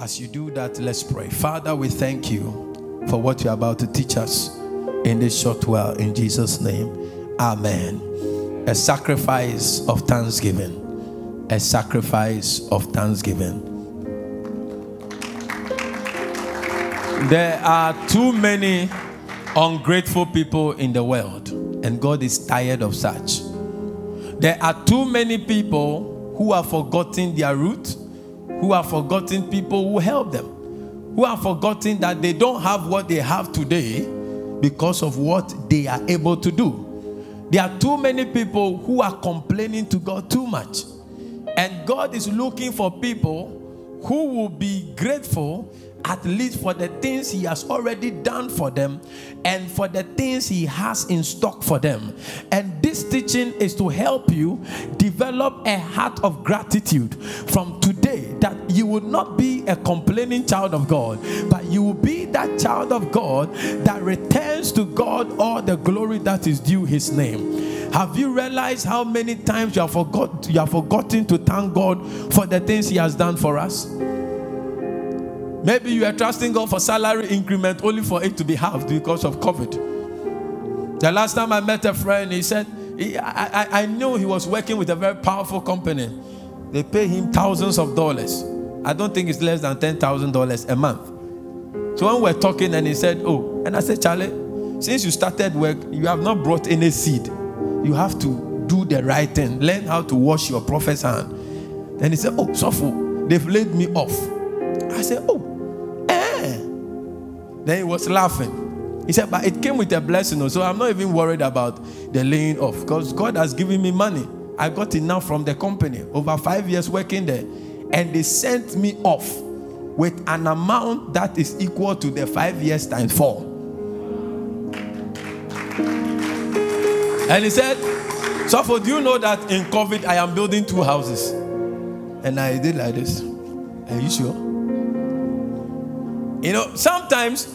As you do that, let's pray. Father, we thank you for what you're about to teach us in this short while. In Jesus' name, Amen. A sacrifice of thanksgiving. A sacrifice of thanksgiving. There are too many ungrateful people in the world, and God is tired of such. There are too many people who have forgotten their root, who have forgotten people who help them, who have forgotten that they don't have what they have today because of what they are able to do. There are too many people who are complaining to God too much. And God is looking for people who will be grateful at least for the things he has already done for them and for the things he has in stock for them. And this teaching is to help you develop a heart of gratitude from today that you will not be a complaining child of God, but you will be that child of God that returns to God all the glory that is due his name. Have you realized how many times you have forgot you have forgotten to thank God for the things he has done for us? Maybe you are trusting God for salary increment only for it to be halved because of COVID. The last time I met a friend, he said, he, I, I, I knew he was working with a very powerful company. They pay him thousands of dollars. I don't think it's less than $10,000 a month. So when we're talking, and he said, Oh, and I said, Charlie, since you started work, you have not brought any seed. You have to do the right thing. Learn how to wash your prophet's hand. Then he said, Oh, Sopho, they've laid me off. I said, Oh, then he was laughing. He said, But it came with a blessing, so I'm not even worried about the laying off because God has given me money. I got enough from the company over five years working there, and they sent me off with an amount that is equal to the five years times four. And he said, So, for do you know that in COVID I am building two houses? And I did like this. Are you sure? You know, sometimes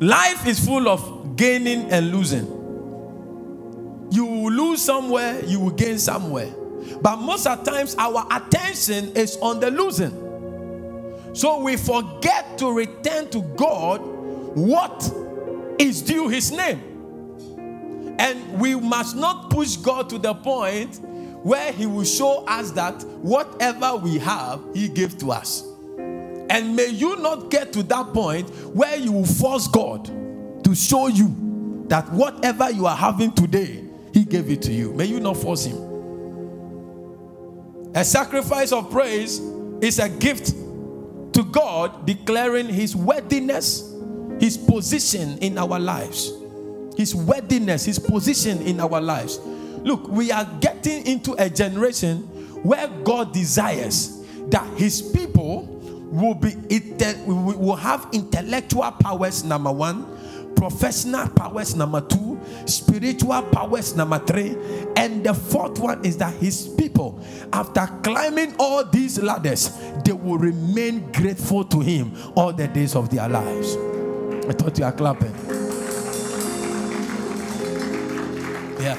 life is full of gaining and losing. You will lose somewhere, you will gain somewhere. But most of times, our attention is on the losing. So we forget to return to God what is due His name. And we must not push God to the point where He will show us that whatever we have, He gave to us. And may you not get to that point where you will force God to show you that whatever you are having today, He gave it to you. May you not force Him. A sacrifice of praise is a gift to God declaring His worthiness, His position in our lives. His worthiness, His position in our lives. Look, we are getting into a generation where God desires that His people will be we will have intellectual powers number one professional powers number two spiritual powers number three and the fourth one is that his people after climbing all these ladders they will remain grateful to him all the days of their lives. I thought you are clapping. Yeah.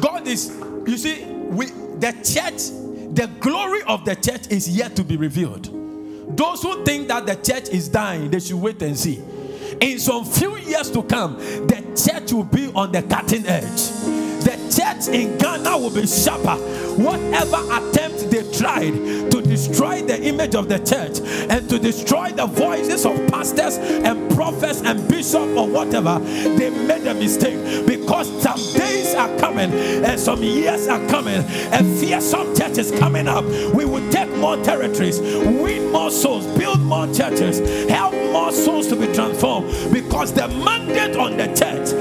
God is you see we the church the glory of the church is yet to be revealed those who think that the church is dying, they should wait and see. In some few years to come, the church will be on the cutting edge. The church in Ghana will be sharper. Whatever attempt they tried to destroy the image of the church and to destroy the voices of pastors and prophets and bishops or whatever, they made a mistake because some days are coming and some years are coming and fearsome church is coming up. We will take more territories, win more souls, build more churches, help more souls to be transformed because the mandate on the church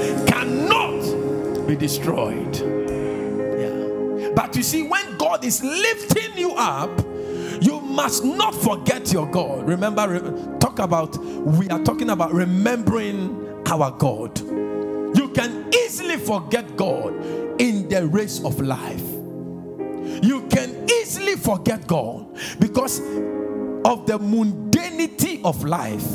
be destroyed. Yeah. But you see, when God is lifting you up, you must not forget your God. Remember, re- talk about, we are talking about remembering our God. You can easily forget God in the race of life. You can easily forget God because of the mundanity of life,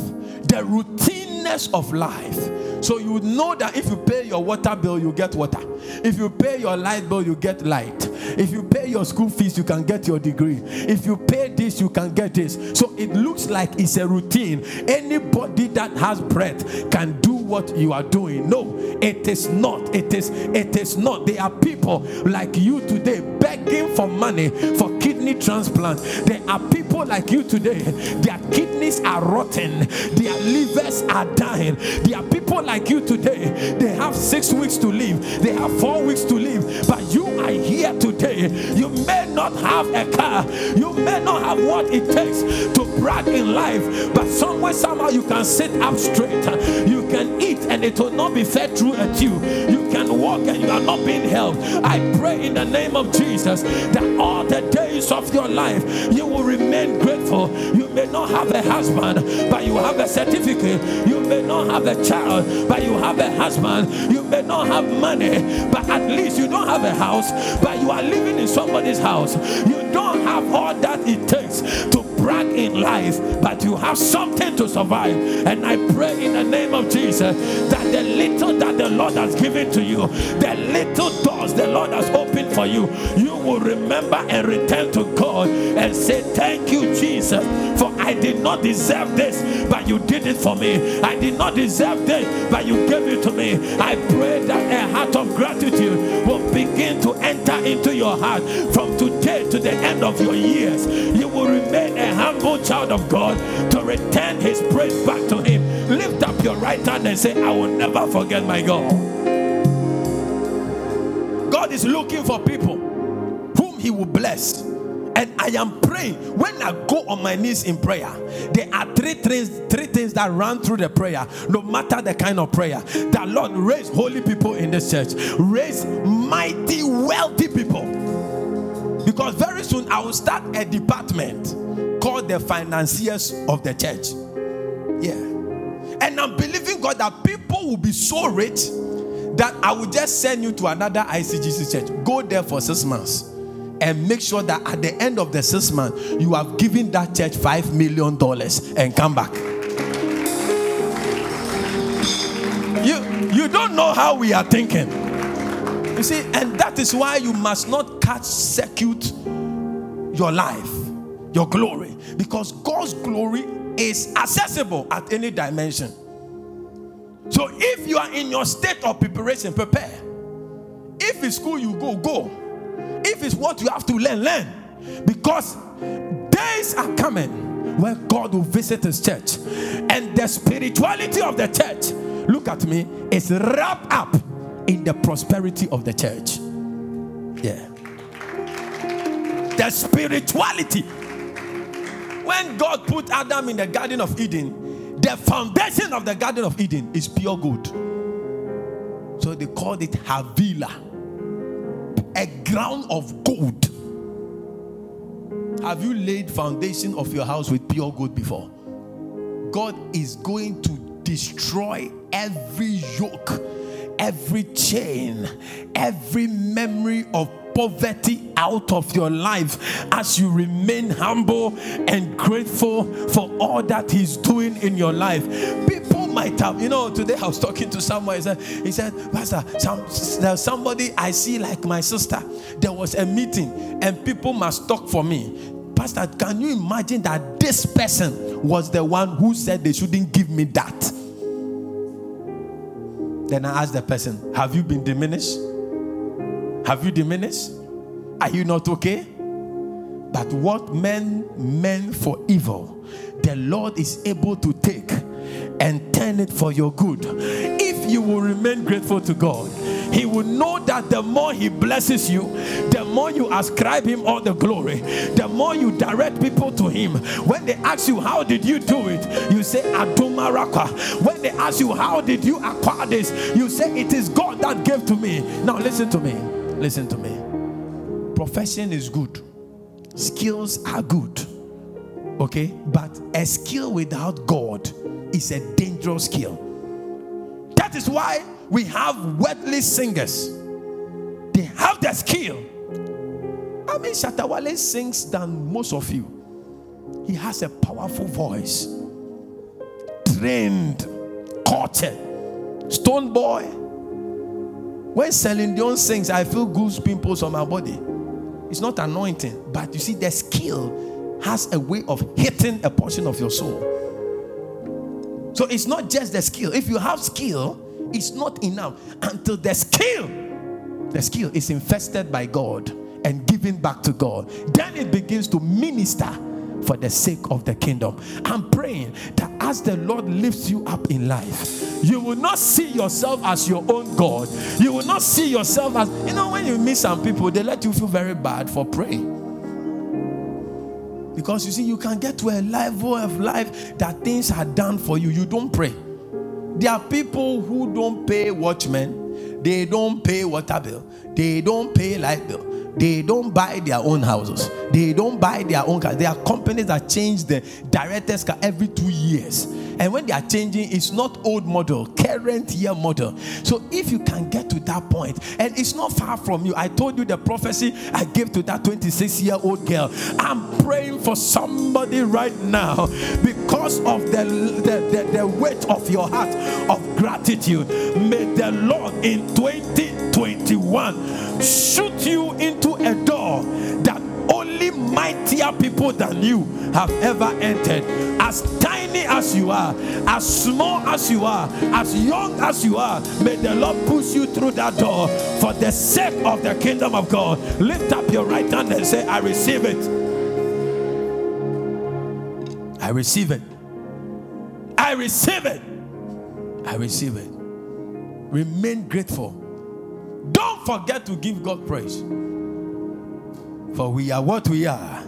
the routineness of life. So you know that if you pay your water bill, you get water. If you pay your light bill, you get light. If you pay your school fees, you can get your degree. If you pay this, you can get this. So it looks like it's a routine. Anybody that has breath can do what you are doing. No, it is not. It is it is not. There are people like you today begging for money for kidney transplant. There are people like you today. Their kidneys are rotten. Their livers are dying. There are people like you today. They have six weeks to live. They have four weeks to live. But you are here today. You may not have a car. You may not have what it takes to brag in life. But somewhere, somehow, you can sit up straight. You can eat and it will not be fed through a tube. You can walk and you are not being helped. I pray in the name of Jesus that all the days of your life you will remain grateful. You may not have a husband, but you have a certificate. You may not have a child, but you have a husband. You may not have money, but at least you don't have a house, but you are living in somebody's house. You don't have all that it takes to brag in life, but you have something to survive. And I pray in the name of Jesus that the little that the Lord has given to you, the little doors the Lord has opened for you, you will remember and return to God and say, Thank you, Jesus, for I did not deserve this, but you did it for me. I did not deserve this, but you gave it to me. I pray that a heart of gratitude will begin to enter into your heart from today to the end of your years. You will remain a humble child of God to return his praise back to him. Lift up your right hand and say, I will never forget my God. God is looking for people he will bless. And I am praying. When I go on my knees in prayer, there are three things, three things that run through the prayer, no matter the kind of prayer. That Lord raise holy people in this church, raise mighty, wealthy people. Because very soon I will start a department called the financiers of the church. Yeah. And I'm believing God that people will be so rich that I will just send you to another ICGC church. Go there for six months and make sure that at the end of the six months, you have given that church five million dollars and come back. You, you don't know how we are thinking. You see, and that is why you must not cut circuit your life, your glory, because God's glory is accessible at any dimension. So if you are in your state of preparation, prepare. If it's school you go, go. If it's what you have to learn, learn. Because days are coming where God will visit his church. And the spirituality of the church, look at me, is wrapped up in the prosperity of the church. Yeah. The spirituality when God put Adam in the Garden of Eden, the foundation of the Garden of Eden is pure good. So they called it Havilah, a ground of gold. Have you laid foundation of your house with pure gold before? God is going to destroy every yoke, every chain, every memory of poverty out of your life as you remain humble and grateful for all that He's doing in your life. People might have, you know, today I was talking to someone. He said, he said Pastor, some, there's somebody I see like my sister. There was a meeting and people must talk for me. Pastor, can you imagine that this person was the one who said they shouldn't give me that? Then I asked the person, Have you been diminished? Have you diminished? Are you not okay? But what men meant for evil, the Lord is able to take and turn it for your good. If you will remain grateful to God, He will know that the more He blesses you, the more you ascribe Him all the glory, the more you direct people to Him. When they ask you, How did you do it? You say, Adomaraka. When they ask you, How did you acquire this? You say, It is God that gave to me. Now, listen to me. Listen to me. Profession is good, skills are good. Okay? But a skill without God is a dangerous skill. That is why we have worldly singers. They have the skill. I mean, Shatta Wale sings than most of you. He has a powerful voice, trained, cultured. Stonebwoy, when Celine Dion sings, I feel goose pimples on my body. It's not anointing, but you see, the skill has a way of hitting a portion of your soul. So it's not just the skill. If you have skill, it's not enough until the skill, the skill is infested by God and given back to God. Then it begins to minister for the sake of the kingdom. I'm praying that as the Lord lifts you up in life, you will not see yourself as your own God. You will not see yourself as, you know, when you meet some people, they let you feel very bad for praying. Because you see, you can get to a level of life that things are done for you. You don't pray. There are people who don't pay watchmen, they don't pay water bill, they don't pay light bill they don't buy their own houses. They don't buy their own cars. There are companies that change the director's car every two years. And when they are changing, it's not old model, current year model. So if you can get to that point, and it's not far from you, I told you the prophecy I gave to that 26 year old girl. I'm praying for somebody right now because of the, the, the, the weight of your heart of gratitude. May the Lord in 2021 shoot you into a door that only mightier people than you have ever entered. As tiny as you are, as small as you are, as young as you are, may the Lord push you through that door for the sake of the kingdom of God. Lift up your right hand and say, I receive it. I receive it. I receive it. I receive it. Remain grateful. Don't forget to give God praise. For we are what we are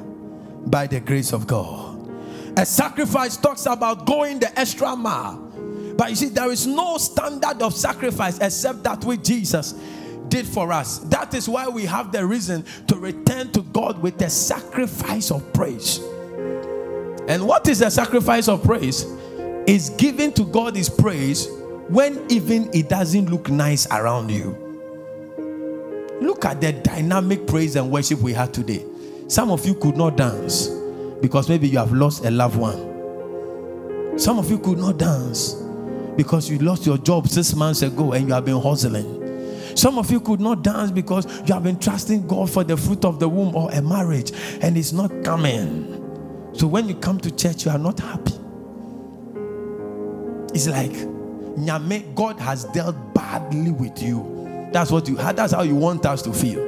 by the grace of God. A sacrifice talks about going the extra mile. But you see, there is no standard of sacrifice except that which Jesus did for us. That is why we have the reason to return to God with a sacrifice of praise. And what is the sacrifice of praise? Is giving to God his praise when even it doesn't look nice around you. Look at the dynamic praise and worship we had today. Some of you could not dance because maybe you have lost a loved one. Some of you could not dance because you lost your job six months ago and you have been hustling. Some of you could not dance because you have been trusting God for the fruit of the womb or a marriage and it's not coming. So when you come to church, you are not happy. It's like God has dealt badly with you. That's what you that's how you want us to feel.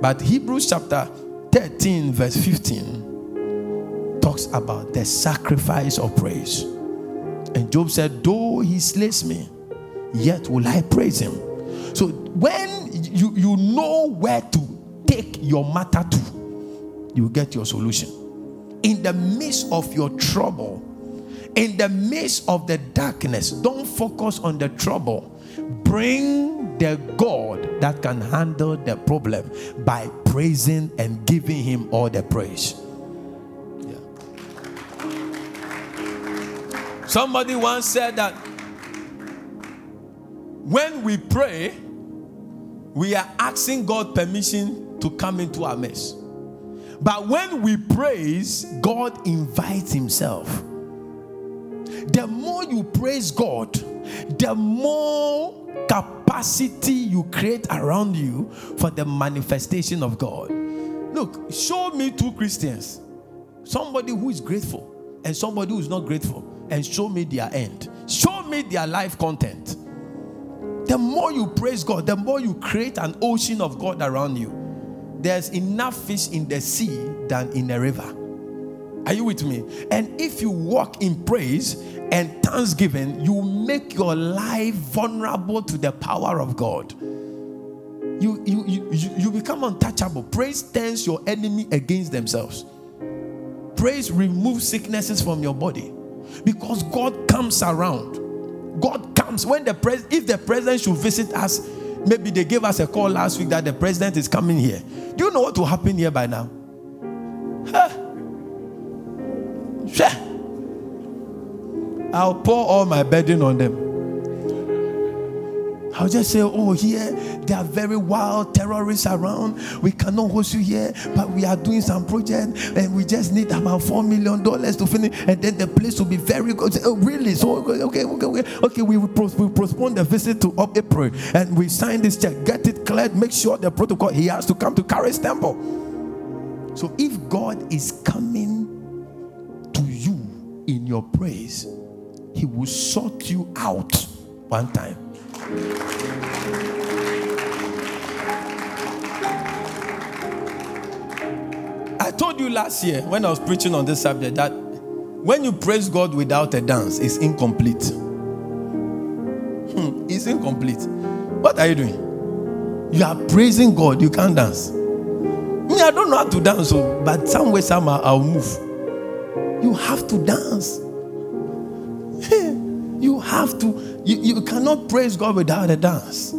But Hebrews chapter 13, verse 15 talks about the sacrifice of praise. And Job said, Though he slays me, yet will I praise him. So when you, you know where to take your matter to, you get your solution. In the midst of your trouble, in the midst of the darkness, don't focus on the trouble bring the God that can handle the problem by praising and giving Him all the praise. Yeah. Somebody once said that when we pray, we are asking God permission to come into our mess. But when we praise, God invites Himself. The more you praise God, the more capacity you create around you for the manifestation of God. Look, show me two Christians somebody who is grateful and somebody who is not grateful, and show me their end. Show me their life content. The more you praise God, the more you create an ocean of God around you. There's enough fish in the sea than in a river. Are you with me? And if you walk in praise and thanksgiving, you make your life vulnerable to the power of God. You, you, you, you become untouchable. Praise turns your enemy against themselves. Praise removes sicknesses from your body because God comes around. God comes when the pres- if the president should visit us, maybe they gave us a call last week that the president is coming here. Do you know what will happen here by now? Huh? I'll pour all my burden on them. I'll just say, oh, here there are very wild terrorists around. We cannot host you here, but we are doing some project and we just need about four million dollars to finish, and then the place will be very good. Oh, really? So okay, okay, okay, okay. We will postpone the visit to up April, and we sign this check. Get it cleared, make sure the protocol, he has to come to Charis Temple. So if God is coming your praise, he will sort you out one time. I told you last year when I was preaching on this subject that when you praise God without a dance, it's incomplete. Hmm, it's incomplete. What are you doing? You are praising God, you can't dance. Me, I don't know how to dance, oh, but some way, somehow I'll move. You have to dance. you have to, you, you cannot praise God without a dance.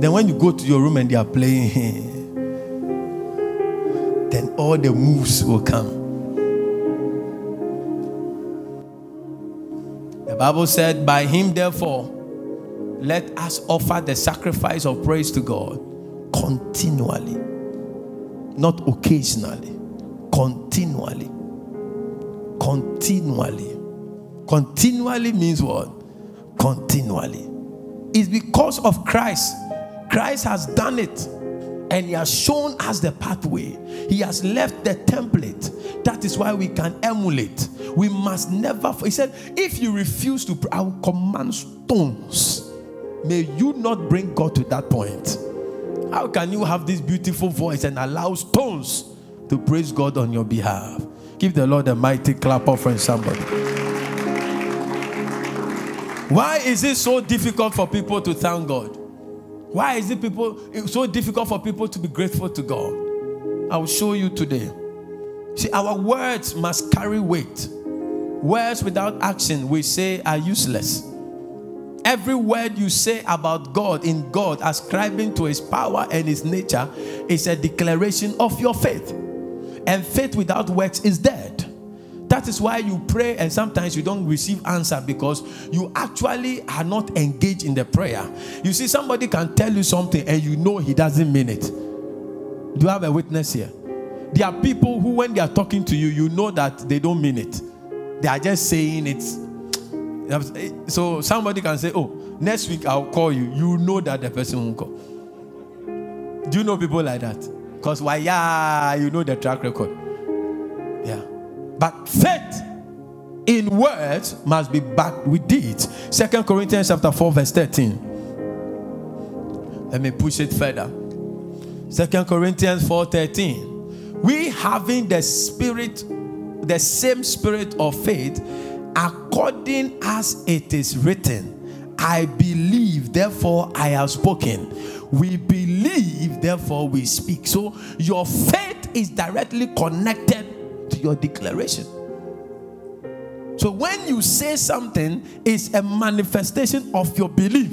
Then when you go to your room and they are playing, then all the moves will come. The Bible said, By him, therefore, let us offer the sacrifice of praise to God continually, not occasionally, continually. Continually. Continually means what? Continually. It's because of Christ. Christ has done it and he has shown us the pathway. He has left the template. That is why we can emulate. We must never. He said, if you refuse to, I will command stones. May you not bring God to that point. How can you have this beautiful voice and allow stones to praise God on your behalf? Give the Lord a mighty clap offering somebody. Why is it so difficult for people to thank God? Why is it people so difficult for people to be grateful to God? I will show you today. See, our words must carry weight. Words without action, we say, are useless. Every word you say about God in God, ascribing to his power and his nature, is a declaration of your faith. And faith without works is dead. That is why you pray and sometimes you don't receive answer because you actually are not engaged in the prayer. You see, somebody can tell you something and you know he doesn't mean it. Do you have a witness here? There are people who, when they are talking to you, you know that they don't mean it. They are just saying it. So somebody can say, Oh, next week I'll call you. You know that the person won't call. Do you know people like that? Because why, yeah, you know the track record. Yeah. But faith in words must be backed with deeds. Second Corinthians chapter 4, verse 13. Let me push it further. Second Corinthians 4 13. We having the spirit, the same spirit of faith, according as it is written. I believe, therefore I have spoken. We believe, therefore we speak. So your faith is directly connected to your declaration. So when you say something, it's a manifestation of your belief.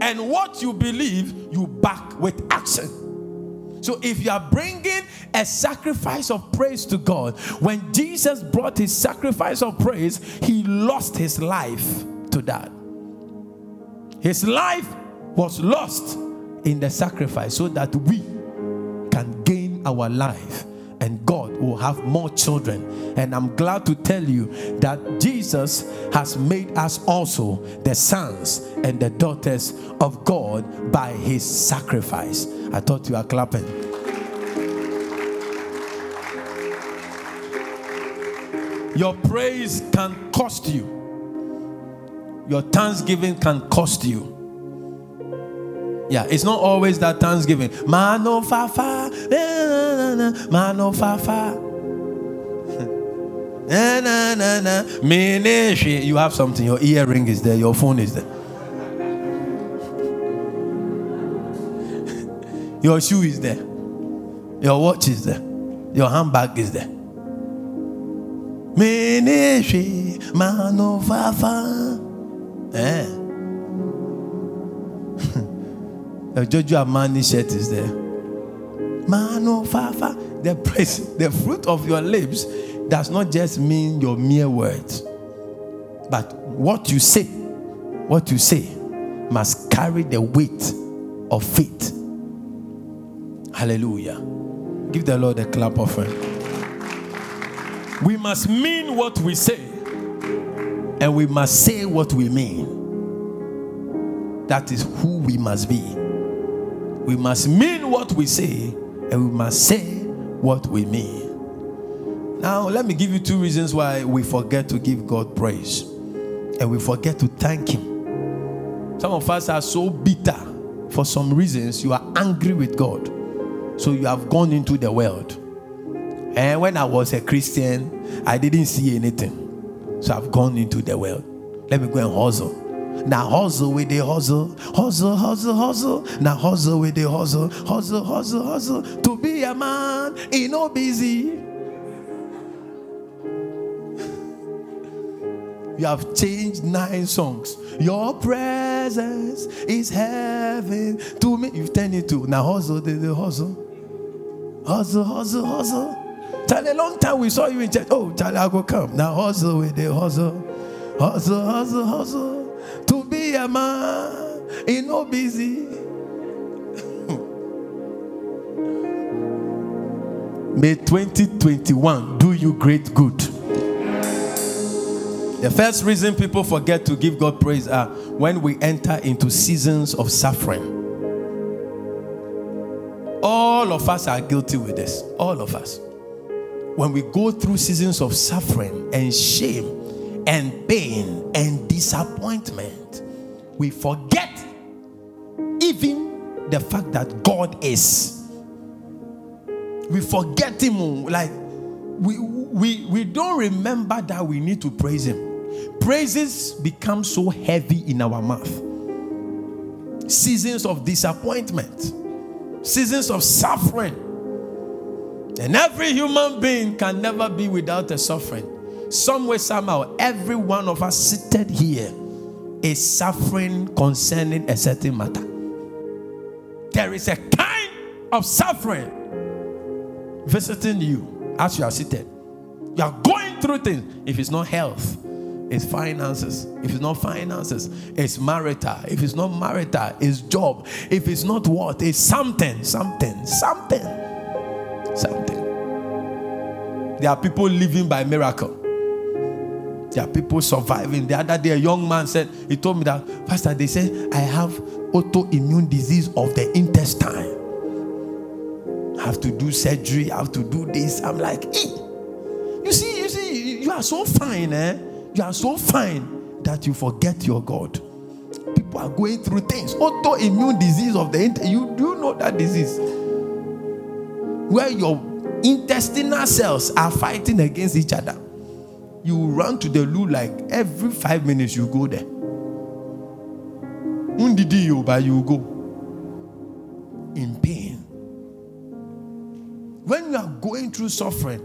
And what you believe, you back with action. So if you are bringing a sacrifice of praise to God, when Jesus brought his sacrifice of praise, he lost his life to that. His life was lost in the sacrifice so that we can gain our life and God will have more children. And I'm glad to tell you that Jesus has made us also the sons and the daughters of God by his sacrifice. I thought you are clapping. Your praise can cost you. Your thanksgiving can cost you. Yeah, it's not always that thanksgiving. Mano fafa, mano fafa. Na na na na. You have something. Your earring is there. Your phone is there. Your shoe is there. Your watch is there. Your handbag is there. Ministry, mano fafa. Eh. A Giorgio Armani shirt is there. Mano Fafa. The praise, the fruit of your lips does not just mean your mere words, but what you say, what you say must carry the weight of faith. Hallelujah. Give the Lord a clap of offering. We must mean what we say, and we must say what we mean. that is who we must be. We must mean what we say, and we must say what we mean. Now, let me give you two reasons why we forget to give God praise and we forget to thank Him. Some of us are so bitter for some reasons, you are angry with God. So you have gone into the world. And when I was a Christian, I didn't see anything. So I've gone into the world. Let me go and hustle. Now hustle with the hustle, hustle, hustle, hustle. Now hustle with the hustle, hustle, hustle, hustle. To be a man, you know busy. You have changed nine songs. Your presence is heaven to me. You've turned it to now hustle, the, the hustle. Hustle, hustle, hustle. Charlie, a long time we saw you in church. Oh, Charlie, I go come. Now hustle with the hustle. Hustle, hustle, hustle. To be a man, you know busy. May 2021 do you great good. The first reason people forget to give God praise are when we enter into seasons of suffering. All of us are guilty with this. All of us. When we go through seasons of suffering and shame and pain and disappointment, we forget even the fact that God is. We forget Him. Oh, like, we, we, we don't remember that we need to praise Him. Praises become so heavy in our mouth. Seasons of disappointment, seasons of suffering. And every human being can never be without a suffering. Somewhere, somehow, every one of us seated here is suffering concerning a certain matter. There is a kind of suffering visiting you as you are seated. You are going through things. If it's not health, it's finances. If it's not finances, it's marital. If it's not marital, it's job. If it's not what, it's something, something, something, something. There are people living by miracle. There are people surviving. The other day, a young man said, he told me that, Pastor, they said, I have autoimmune disease of the intestine. I have to do surgery, I have to do this. I'm like, hey, you see, you see, you are so fine, eh? You are so fine that you forget your God. People are going through things. Autoimmune disease of the intestine. You do know that disease. Where your intestinal cells are fighting against each other. You run to the loo like every five minutes you go there. Undidi you, but you go in pain. When you are going through suffering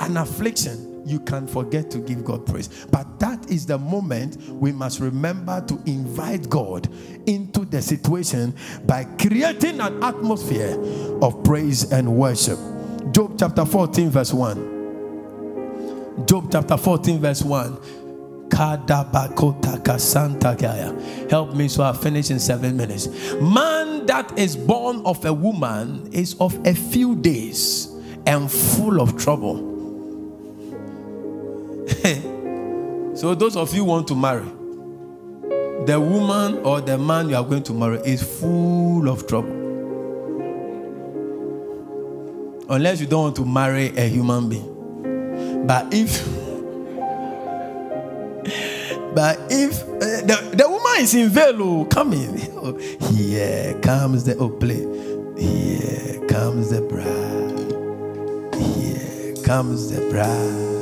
and affliction, you can forget to give God praise. But that is the moment we must remember to invite God into the situation by creating an atmosphere of praise and worship. Job chapter 14, verse 1. Job chapter 14, verse 1. Help me so I finish in seven minutes. Man that is born of a woman is of a few days and full of trouble. so, those of you want to marry, the woman or the man you are going to marry is full of trouble. Unless you don't want to marry a human being. But if but if uh, the, the woman is in velo, come in. Oh, here comes the oh play. Here comes the bride. Here comes the bride.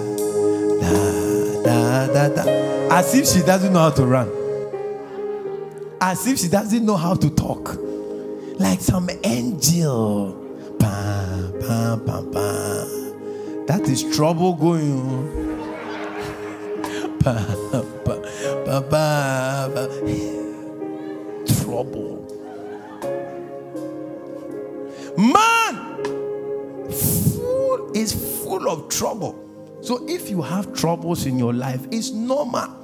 Da, da, da, da. As if she doesn't know how to run. As if she doesn't know how to talk. Like some angel. Pam, pam, pam, pam. That is trouble going on. Pam, pam, pam. Trouble. Man, full is full of trouble. So if you have troubles in your life, it's normal.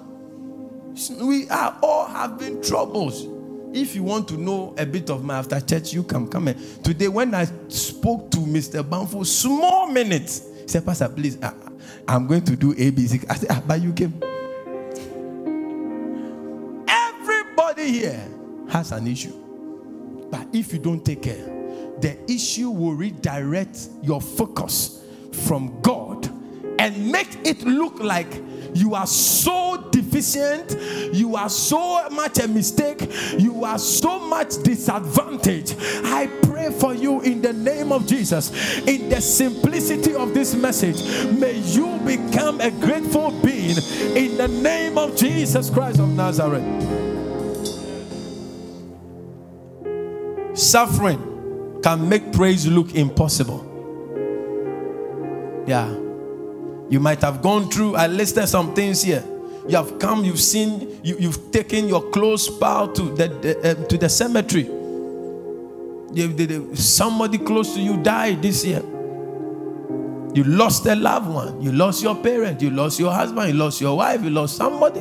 We are all having troubles. If you want to know a bit of my after church, you can come in. Today, when I spoke to Mr. Banfo, small minutes, he said, Pastor, please, I, I'm going to do ABC. I said, ah, but you came. Everybody here has an issue. But if you don't take care, the issue will redirect your focus from God and make it look like you are so deficient, you are so much a mistake, you are so much disadvantage. I pray for you in the name of Jesus, in the simplicity of this message, may you become a grateful being in the name of Jesus Christ of Nazareth. Suffering can make praise look impossible. Yeah. You might have gone through, I listed some things here. You have come, you've seen, you, have taken your close pal to the, the uh, to the cemetery. You, somebody close to you died this year. You lost a loved one. You lost your parent. You lost your husband. You lost your wife. You lost somebody.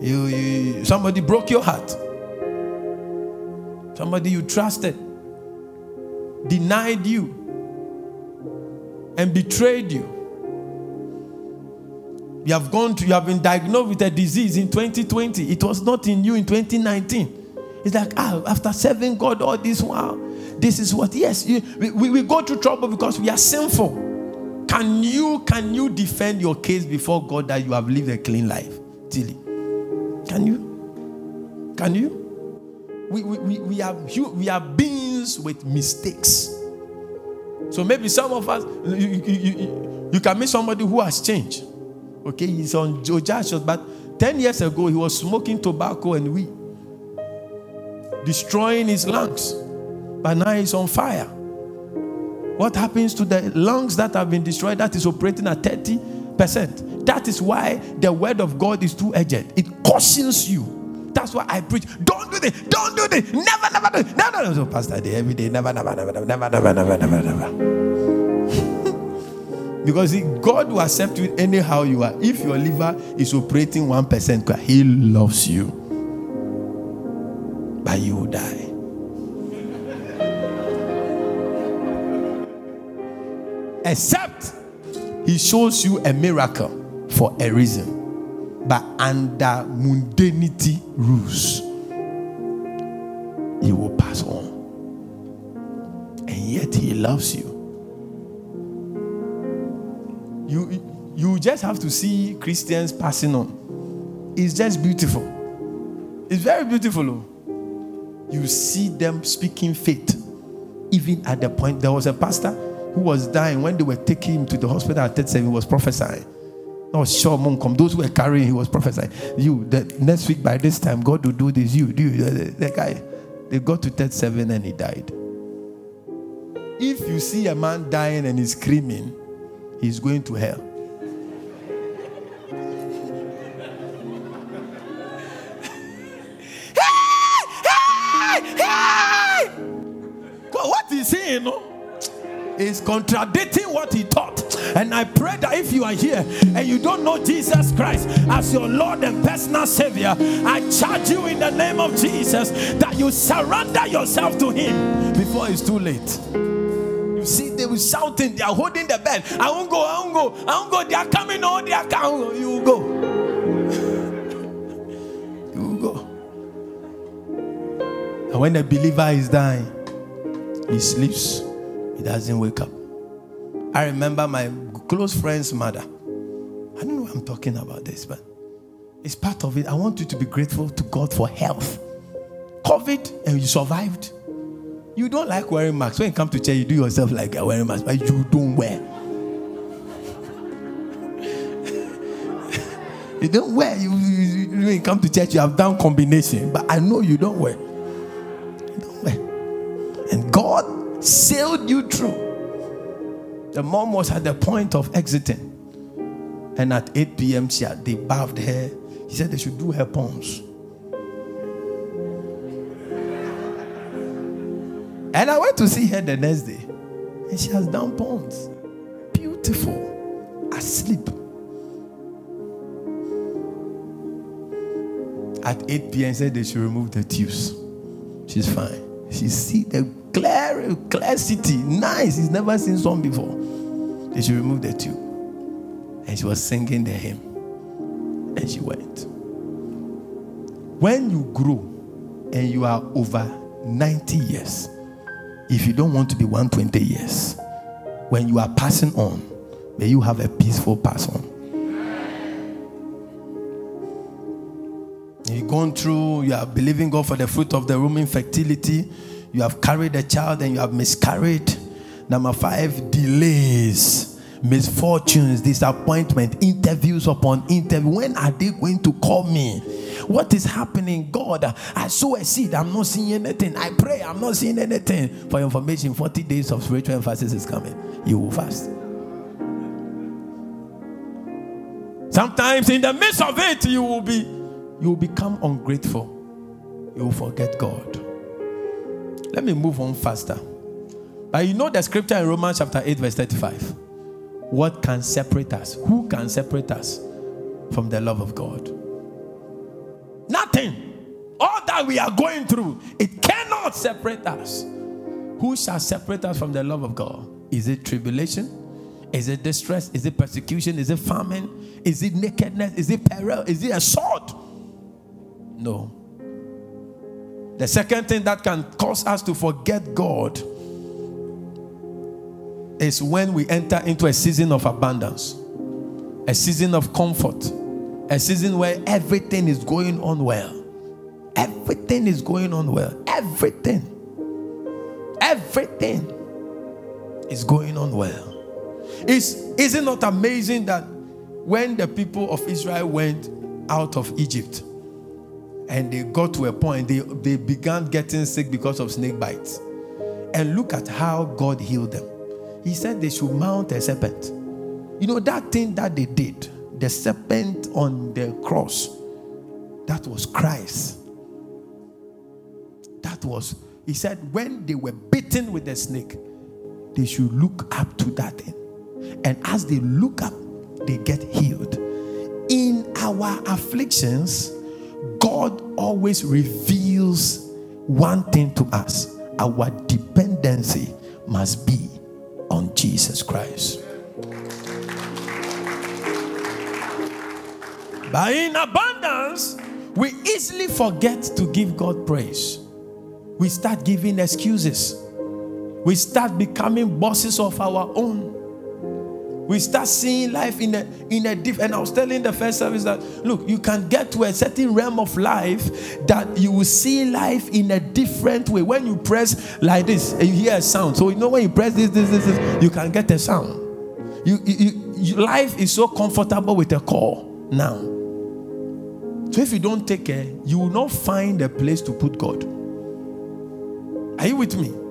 You, you somebody broke your heart. Somebody you trusted denied you and betrayed you. You have gone to, you have been diagnosed with a disease in 2020. It was not in you in 2019. It's like, ah, after serving God all this while, this is what, yes, you, we, we go through trouble because we are sinful. Can you, can you defend your case before God that you have lived a clean life? Tilly? Can you? Can you? We, we, we, we, are, we are beings with mistakes. So maybe some of us, you, you, you, you can meet somebody who has changed. Okay, he's on Joe but 10 years ago he was smoking tobacco and weed, destroying his lungs. But now he's on fire. What happens to the lungs that have been destroyed that is operating at 30%? That is why the word of God is too edged. It cautions you. That's why I preach. Don't do this. Don't do this. Never, never do. No, no, no. So, Pastor, day, every day. Never, never, never, never, never, never, never, never, never. because God will accept you anyhow you are. If your liver is operating one percent, He loves you, but you will die. Except He shows you a miracle for a reason, but under mundanity rules you will pass on. And yet he loves you. You, you just have to see Christians passing on. It's just beautiful. It's very beautiful. Oh. You see them speaking faith. Even at the point, there was a pastor who was dying when they were taking him to the hospital at 37, he was prophesying. Oh, sure, mom, come. Those who were carrying, he was prophesying. You, the next week by this time, God will do this. You, do the, guy. They got to 37 and he died. If you see a man dying and he's screaming, he's going to hell. what is he, you know? is contradicting what he taught. And I pray that if you are here and you don't know Jesus Christ as your Lord and personal Savior, I charge you in the name of Jesus that you surrender yourself to Him before it's too late. You see, they were shouting, they are holding the bed. I won't go, I won't go, I won't go. They are coming on, they are coming. Oh, you will go. you will go. And when the believer is dying, he sleeps. He doesn't wake up. I remember my close friend's mother. I don't know why I'm talking about this, but it's part of it. I want you to be grateful to God for health. COVID and you survived. You don't like wearing masks. When you come to church, you do yourself like you're wearing masks, but you don't wear. you don't wear. You, you, when you come to church, you have done combination, but I know you don't wear. You don't wear. And God sailed you through. The mom was at the point of exiting. And at 8 p.m., she had, they bathed her. He said they should do her palms. And I went to see her the next day. And she has done palms. Beautiful. Asleep. At 8 p.m., said they should remove the tubes. She's fine. She see the clear, clear city. Nice. He's never seen some before. They should remove the tube. And she was singing the hymn. And she went. when you grow and you are over 90 years, if you don't want to be 120 years, when you are passing on, may you have a peaceful pass on. You've gone through, you are believing God for the fruit of the womb infertility. You have carried a child and you have miscarried. Number five, delays, misfortunes, disappointment, interviews upon interview. When are they going to call me? What is happening? God, I sow a seed, I'm not seeing anything. I pray, I'm not seeing anything. For information, 40 days of spiritual emphasis is coming. You will fast. Sometimes in the midst of it, you will be you will become ungrateful. You will forget God. Let me move on faster. But you know the scripture in Romans chapter 8, verse 35. What can separate us? Who can separate us from the love of God? Nothing. All that we are going through, it cannot separate us. Who shall separate us from the love of God? Is it tribulation? Is it distress? Is it persecution? Is it famine? Is it nakedness? Is it peril? Is it a sword? No. The second thing that can cause us to forget God is when we enter into a season of abundance, a season of comfort, a season where everything is going on well. Everything is going on well. Everything. Everything is going on well. Is, is it not amazing that when the people of Israel went out of Egypt and they got to a point, they, they began getting sick because of snake bites. And look at how God healed them. He said they should mount a serpent. You know, that thing that they did, the serpent on the cross, that was Christ. That was, he said, when they were bitten with the snake, they should look up to that thing. And as they look up, they get healed. In our afflictions, God always reveals one thing to us our dependency must be on Jesus Christ. But in abundance, we easily forget to give God praise. We start giving excuses. We start becoming bosses of our own. We start seeing life in a in a different. And I was telling the first service that look, you can get to a certain realm of life that you will see life in a different way. When you press like this, and you hear a sound. So you know when you press this, this, this, this you can get a sound. You, you, you life is so comfortable with a call now. So if you don't take care, you will not find a place to put God. Are you with me?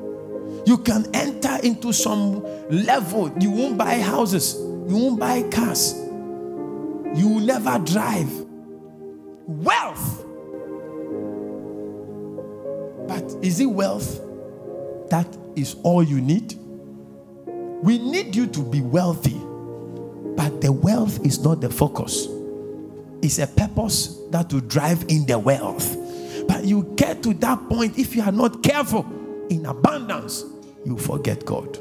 You can enter into some level. You won't buy houses, you won't buy cars, you will never drive. Wealth. But is it wealth that is all you need? We need you to be wealthy, but the wealth is not the focus. It's a purpose that will drive in the wealth. But you get to that point if you are not careful in abundance you forget God.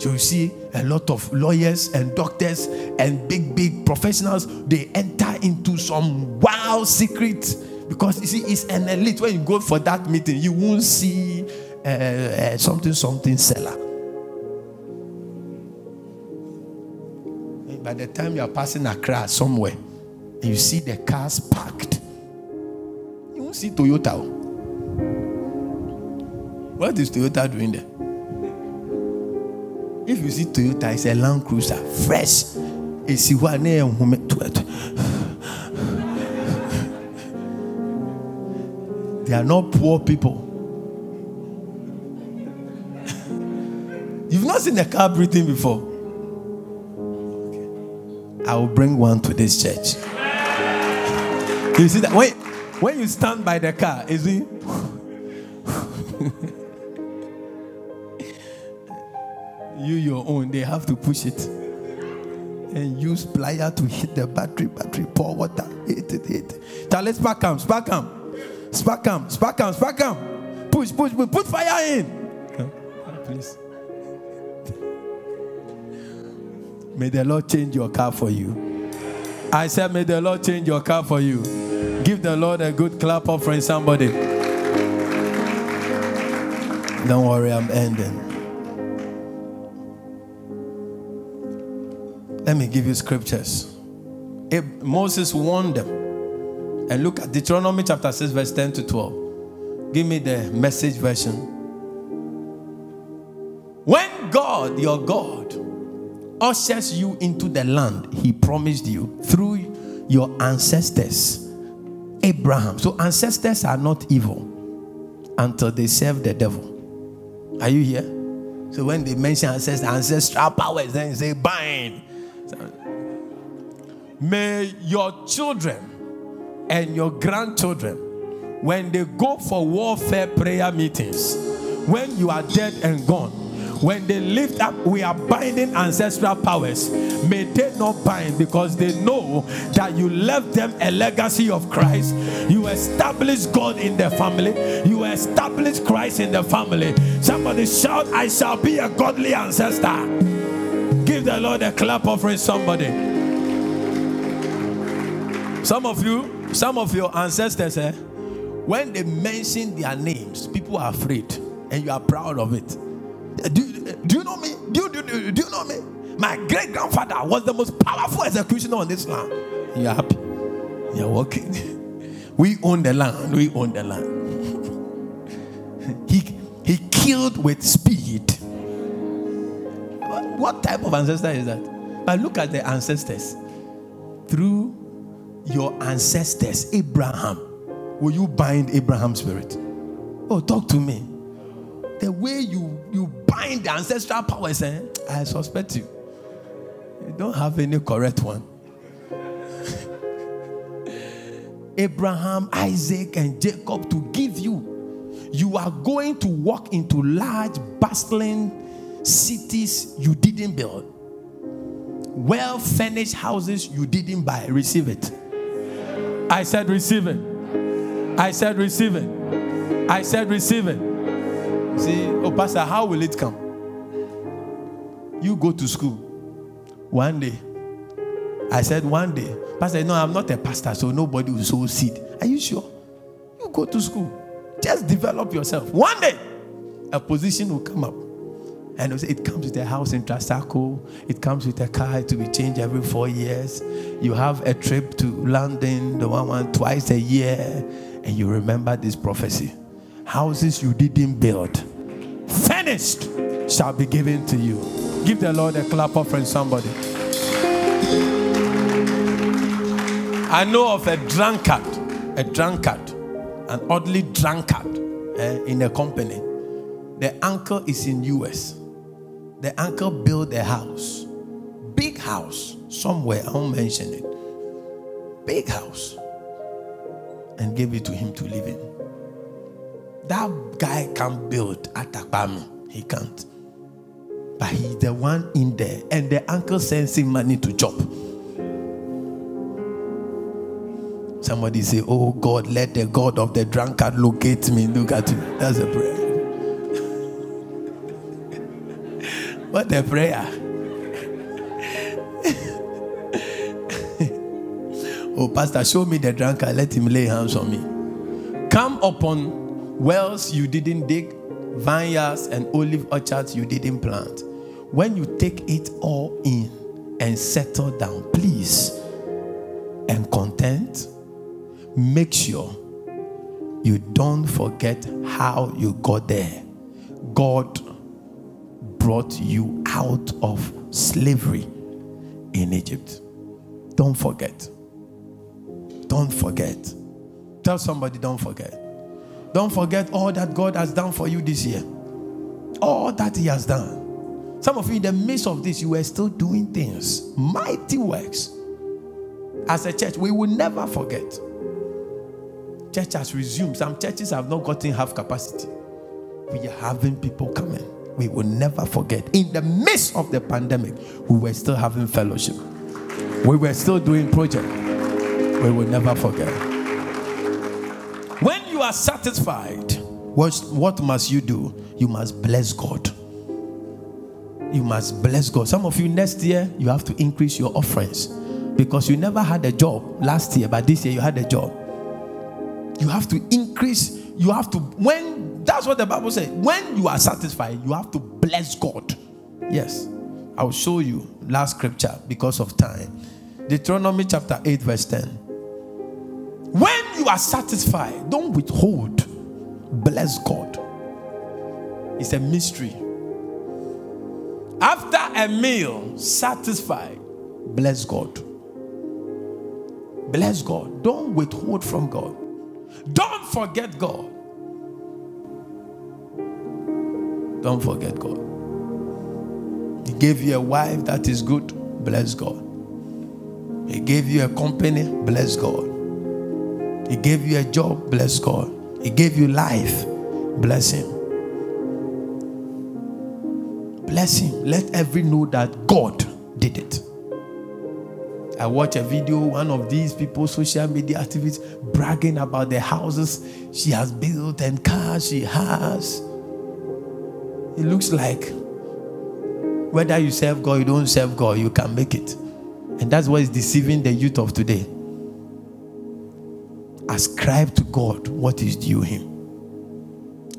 So you see a lot of lawyers and doctors and big, big professionals, they enter into some wild secret because you see, it's an elite. When you go for that meeting, you won't see uh, uh, something, something seller. By the time you are passing Accra somewhere, and you see the cars parked, you won't see Toyota. What is Toyota doing there? If you see Toyota, it's a Land Cruiser, fresh. Na yɛ They are not poor people. You've not seen a car breathing before. I will bring one to this church. You see that when, when you stand by the car, is it? you your own, they have to push it. And use plier to hit the battery, battery, pour water, hit it, hit it. Charlie, spark him, spark him, spark him, spark him, spark him. Push, push, push, put fire in. Please. May the Lord change your car for you. I said, May the Lord change your car for you. Give the Lord a good clap offering, somebody. Don't worry, I'm ending. Let me give you scriptures. If Moses warned them. And look at Deuteronomy chapter 6, verse 10 to 12. Give me the message version. When God, your God, ushers you into the land he promised you through your ancestors, Abraham. So, ancestors are not evil until they serve the devil. Are you here? So, when they mention ancestors, ancestral powers, then you say, bind. May your children and your grandchildren, when they go for warfare prayer meetings, when you are dead and gone, when they lift up, we are binding ancestral powers. May they not bind because they know that you left them a legacy of Christ. You establish God in their family. You establish Christ in the family. Somebody shout, I shall be a godly ancestor. Give the Lord a clap offering somebody. Some of you, some of your ancestors, eh, when they mention their names, people are afraid and you are proud of it. Do, do you know me? Do, do, do, do you know me? My great grandfather was the most powerful executioner on this land. You're happy. You're working. We own the land. We own the land. he, he killed with speed. What, type of ancestor is that? But look at the ancestors. Through your ancestors, Abraham, will you bind Abraham's spirit? Oh, talk to me the way you, you bind the ancestral powers, eh, I suspect you. You don't have any correct one. Abraham, Isaac, and Jacob to give you. You are going to walk into large, bustling cities you didn't build, well furnished houses you didn't buy. Receive it. I said, receive it. I said, receive it. I said, receive it. See, oh, Pastor, how will it come? You go to school one day. I said, one day. Pastor, no, I'm not a pastor, so nobody will sow seed. Are you sure? You go to school. Just develop yourself. One day, a position will come up. And it comes with a house in Trasacco. It comes with a car to be changed every four years. You have a trip to London, the one, one twice a year, and you remember this prophecy. Houses you didn't build, finished, shall be given to you. Give the Lord a clap offering, somebody. I know of a drunkard, a drunkard, an oddly drunkard eh, in a company. The uncle is in US. The uncle built a house, big house somewhere. I won't mention it. Big house, and gave it to him to live in. That guy can't build at Akpami. He can't. But he's the one in there. And the uncle sends him money to chop. Somebody say, Oh God, let the God of the drunkard locate me. Look at me. That's a prayer. What a prayer. oh, Pastor, show me the drunkard. Let him lay hands on me. Come upon wells you didn't dig, vineyards and olive orchards you didn't plant. When you take it all in and settle down, please, and content, make sure you don't forget how you got there. God brought you out of slavery in Egypt. Don't forget. Don't forget. Tell somebody, don't forget. Don't forget all that God has done for you this year. All that He has done. Some of you, in the midst of this, you were still doing things, mighty works. As a church, we will never forget. Church has resumed. Some churches have not gotten half capacity. We are having people coming. We will never forget. In the midst of the pandemic, we were still having fellowship. We were still doing project. We will never forget When you are satisfied, what, what must you do? You must bless God. You must bless God. Some of you next year, you have to increase your offerings because you never had a job last year, but this year you had a job. You have to increase. You have to, when, that's what the Bible says. When you are satisfied, you have to bless God. Yes. I'll show you last scripture because of time. Deuteronomy chapter 8, verse 10. When you are satisfied, don't withhold. Bless God. It's a mystery. After a meal, satisfied, bless God. Bless God. Don't withhold from God. Don't forget God. Don't forget God. He gave you a wife that is good. Bless God. He gave you a company. Bless God. He gave you a job. Bless God. He gave you life. Bless Him. Bless Him. Let every know that God did it. I watch a video, one of these people, social media activists, bragging about the houses she has built and cars she has. It looks like whether you serve God, you don't serve God, you can make it. And that's what is deceiving the youth of today. Ascribe to God what is due Him.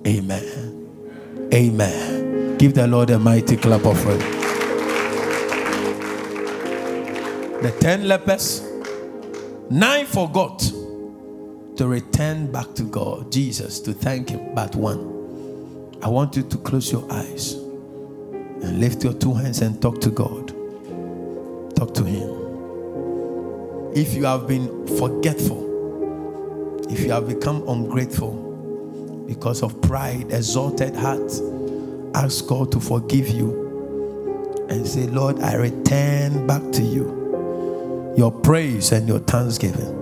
Amen. Amen. Give the Lord a mighty clap of praise. The ten lepers, nine forgot to return back to God, Jesus, to thank Him, but one. I want you to close your eyes and lift your two hands and talk to God. Talk to Him. If you have been forgetful, if you have become ungrateful because of pride, exalted heart, ask God to forgive you and say, Lord, I return back to you your praise and your thanksgiving.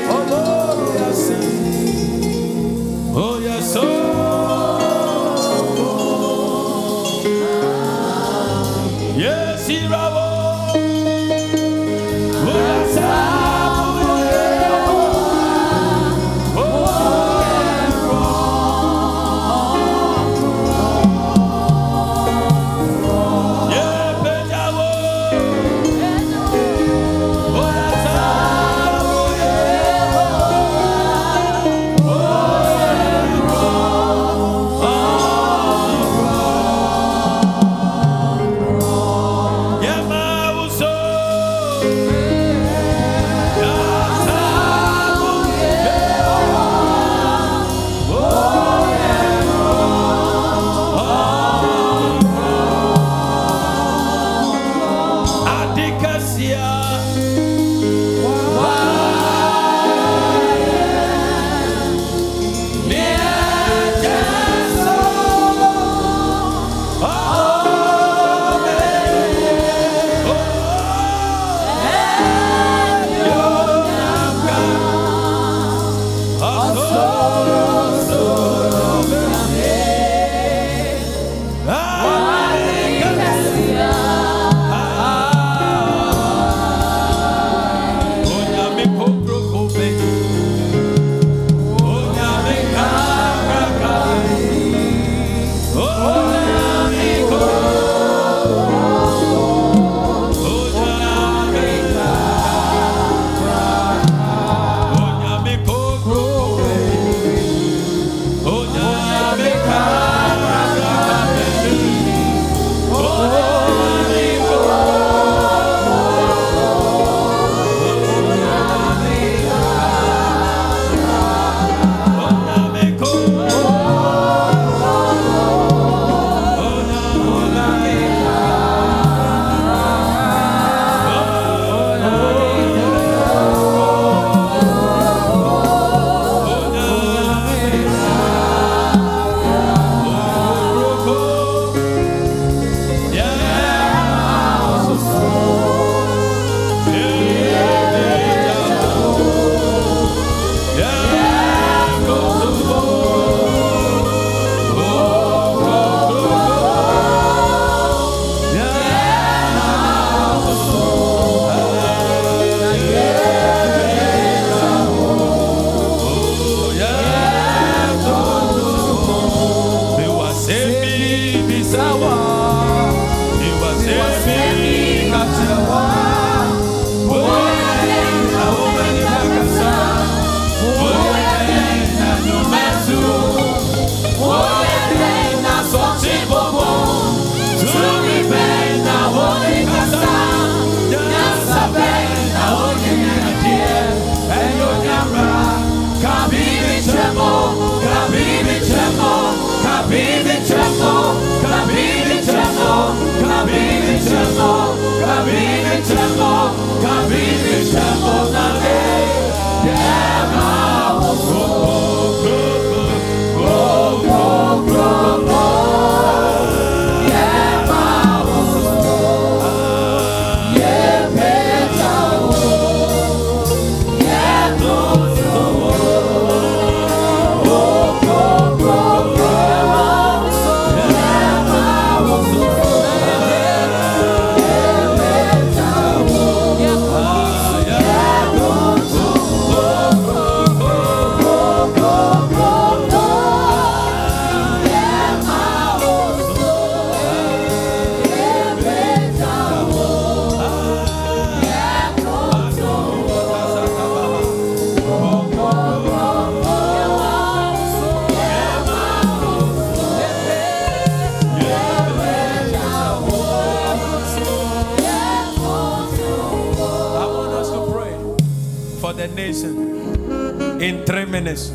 minutes.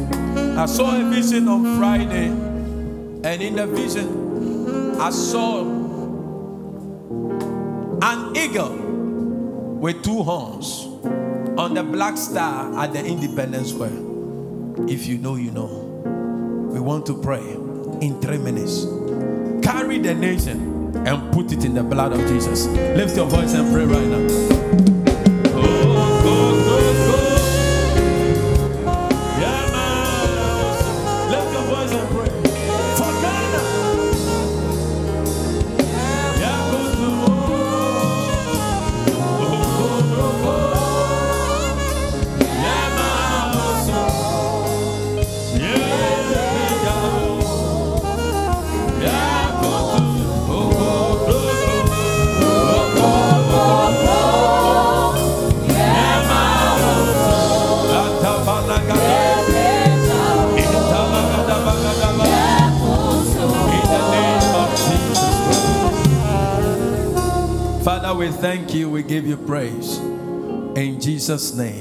I saw a vision on Friday, and in the vision, I saw an eagle with two horns on the black star at the Independence Square. If you know, you know. We want to pray in three minutes. Carry the nation and put it in the blood of Jesus. Lift your voice and pray right now. Jesus' name.